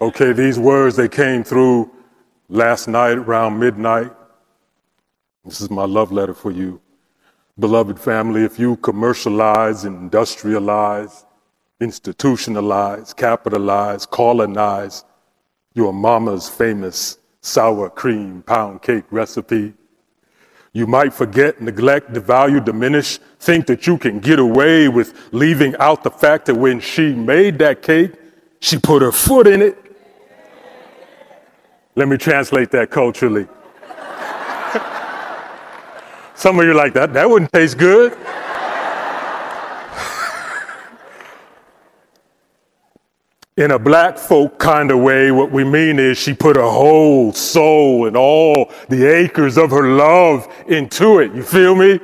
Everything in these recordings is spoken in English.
Okay, these words, they came through last night around midnight. This is my love letter for you. Beloved family, if you commercialize, industrialize, institutionalize, capitalize, colonize your mama's famous sour cream pound cake recipe, you might forget, neglect, devalue, diminish, think that you can get away with leaving out the fact that when she made that cake, she put her foot in it. Let me translate that culturally. Some of you are like that. That wouldn't taste good. In a black folk kind of way, what we mean is she put her whole soul and all the acres of her love into it. You feel me?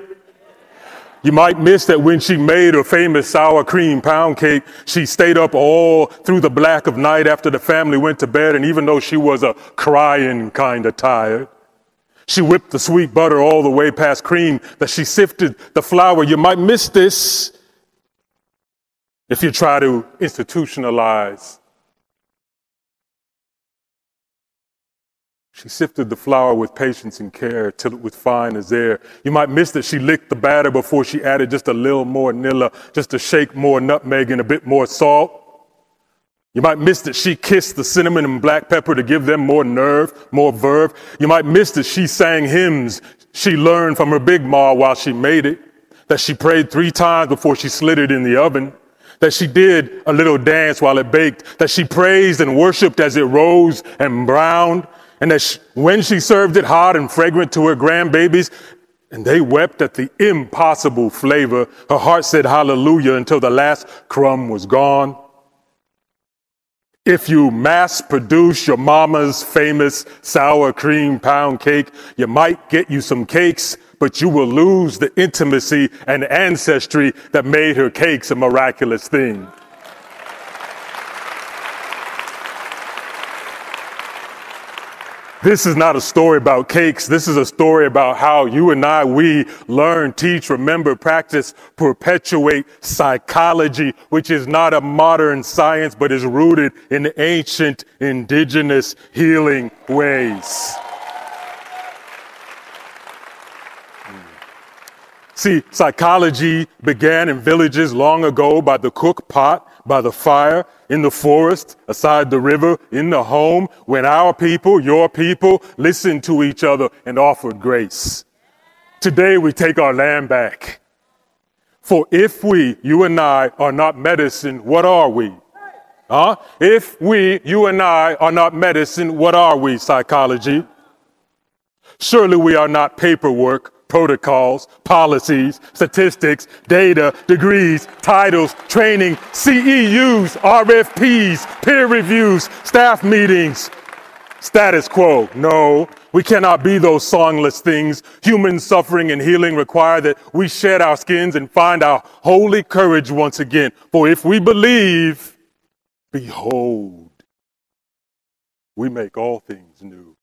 You might miss that when she made her famous sour cream pound cake, she stayed up all through the black of night after the family went to bed. And even though she was a crying kind of tired, she whipped the sweet butter all the way past cream that she sifted the flour. You might miss this if you try to institutionalize. She sifted the flour with patience and care till it was fine as air. You might miss that she licked the batter before she added just a little more vanilla, just a shake more nutmeg and a bit more salt. You might miss that she kissed the cinnamon and black pepper to give them more nerve, more verve. You might miss that she sang hymns she learned from her big ma while she made it. That she prayed three times before she slid it in the oven that she did a little dance while it baked, that she praised and worshiped as it rose and browned, and that she, when she served it hot and fragrant to her grandbabies, and they wept at the impossible flavor, her heart said hallelujah until the last crumb was gone. If you mass produce your mama's famous sour cream pound cake, you might get you some cakes but you will lose the intimacy and ancestry that made her cakes a miraculous thing. This is not a story about cakes. This is a story about how you and I, we learn, teach, remember, practice, perpetuate psychology, which is not a modern science, but is rooted in ancient indigenous healing ways. See, psychology began in villages long ago by the cook pot, by the fire, in the forest, aside the river, in the home, when our people, your people, listened to each other and offered grace. Today we take our land back. For if we, you and I, are not medicine, what are we? Huh? If we, you and I, are not medicine, what are we, psychology? Surely we are not paperwork, protocols, policies, statistics, data, degrees, titles, training, CEUs, RFPs, peer reviews, staff meetings. Status quo. No, we cannot be those songless things. Human suffering and healing require that we shed our skins and find our holy courage once again. For if we believe, behold, we make all things new.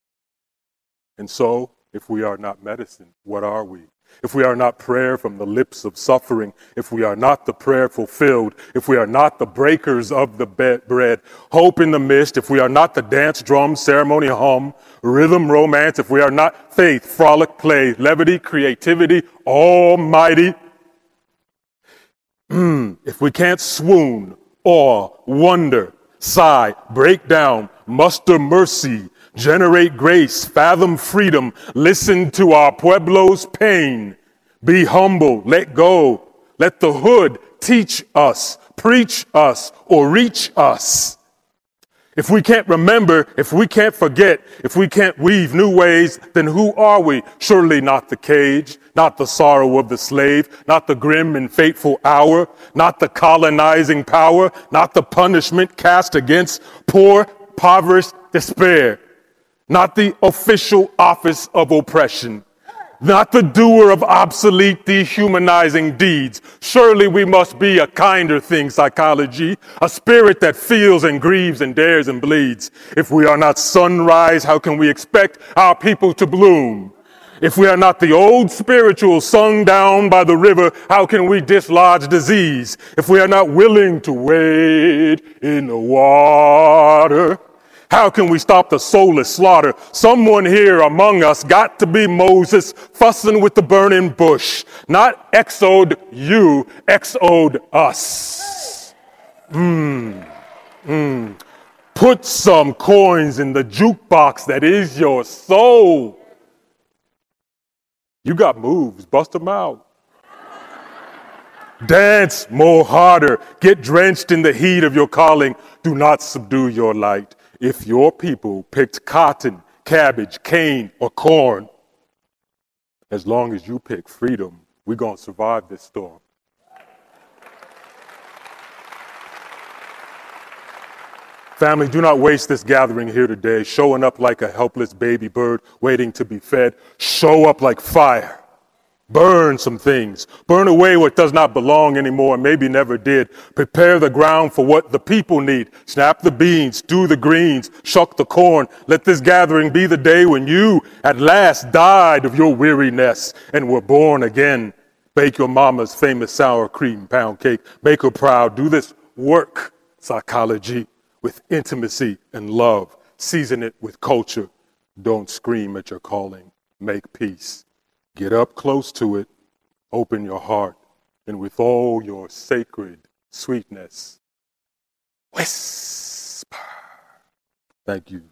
And so, if we are not medicine, what are we? If we are not prayer from the lips of suffering, if we are not the prayer fulfilled, if we are not the breakers of the bread, hope in the mist, if we are not the dance, drum, ceremony, hum, rhythm, romance, if we are not faith, frolic, play, levity, creativity, almighty, if we can't swoon, awe, wonder, sigh, break down, muster mercy, generate grace, fathom freedom, listen to our Pueblo's pain, be humble, let go, let the hood teach us, preach us, or reach us. If we can't remember, if we can't forget, if we can't weave new ways, then who are we? Surely not the cage, not the sorrow of the slave, not the grim and fateful hour, not the colonizing power, not the punishment cast against poor, impoverished despair not the official office of oppression, not the doer of obsolete, dehumanizing deeds. Surely we must be a kinder thing, psychology, a spirit that feels and grieves and dares and bleeds. If we are not sunrise, how can we expect our people to bloom? If we are not the old spiritual sung down by the river, how can we dislodge disease? If we are not willing to wade in the water, How can we stop the soulless slaughter? Someone here among us got to be Moses fussing with the burning bush. Not exode you, exode us. Mmm. Mmm. Put some coins in the jukebox that is your soul. You got moves, bust them out. Dance more harder. Get drenched in the heat of your calling. Do not subdue your light. If your people picked cotton, cabbage, cane, or corn, as long as you pick freedom, we're going to survive this storm. Family, do not waste this gathering here today, showing up like a helpless baby bird waiting to be fed. Show up like fire. Burn some things. Burn away what does not belong anymore maybe never did. Prepare the ground for what the people need. Snap the beans, do the greens, shuck the corn. Let this gathering be the day when you at last died of your weariness and were born again. Bake your mama's famous sour cream pound cake. Make her proud. Do this work, psychology, with intimacy and love. Season it with culture. Don't scream at your calling. Make peace. Get up close to it, open your heart, and with all your sacred sweetness, whisper. Thank you.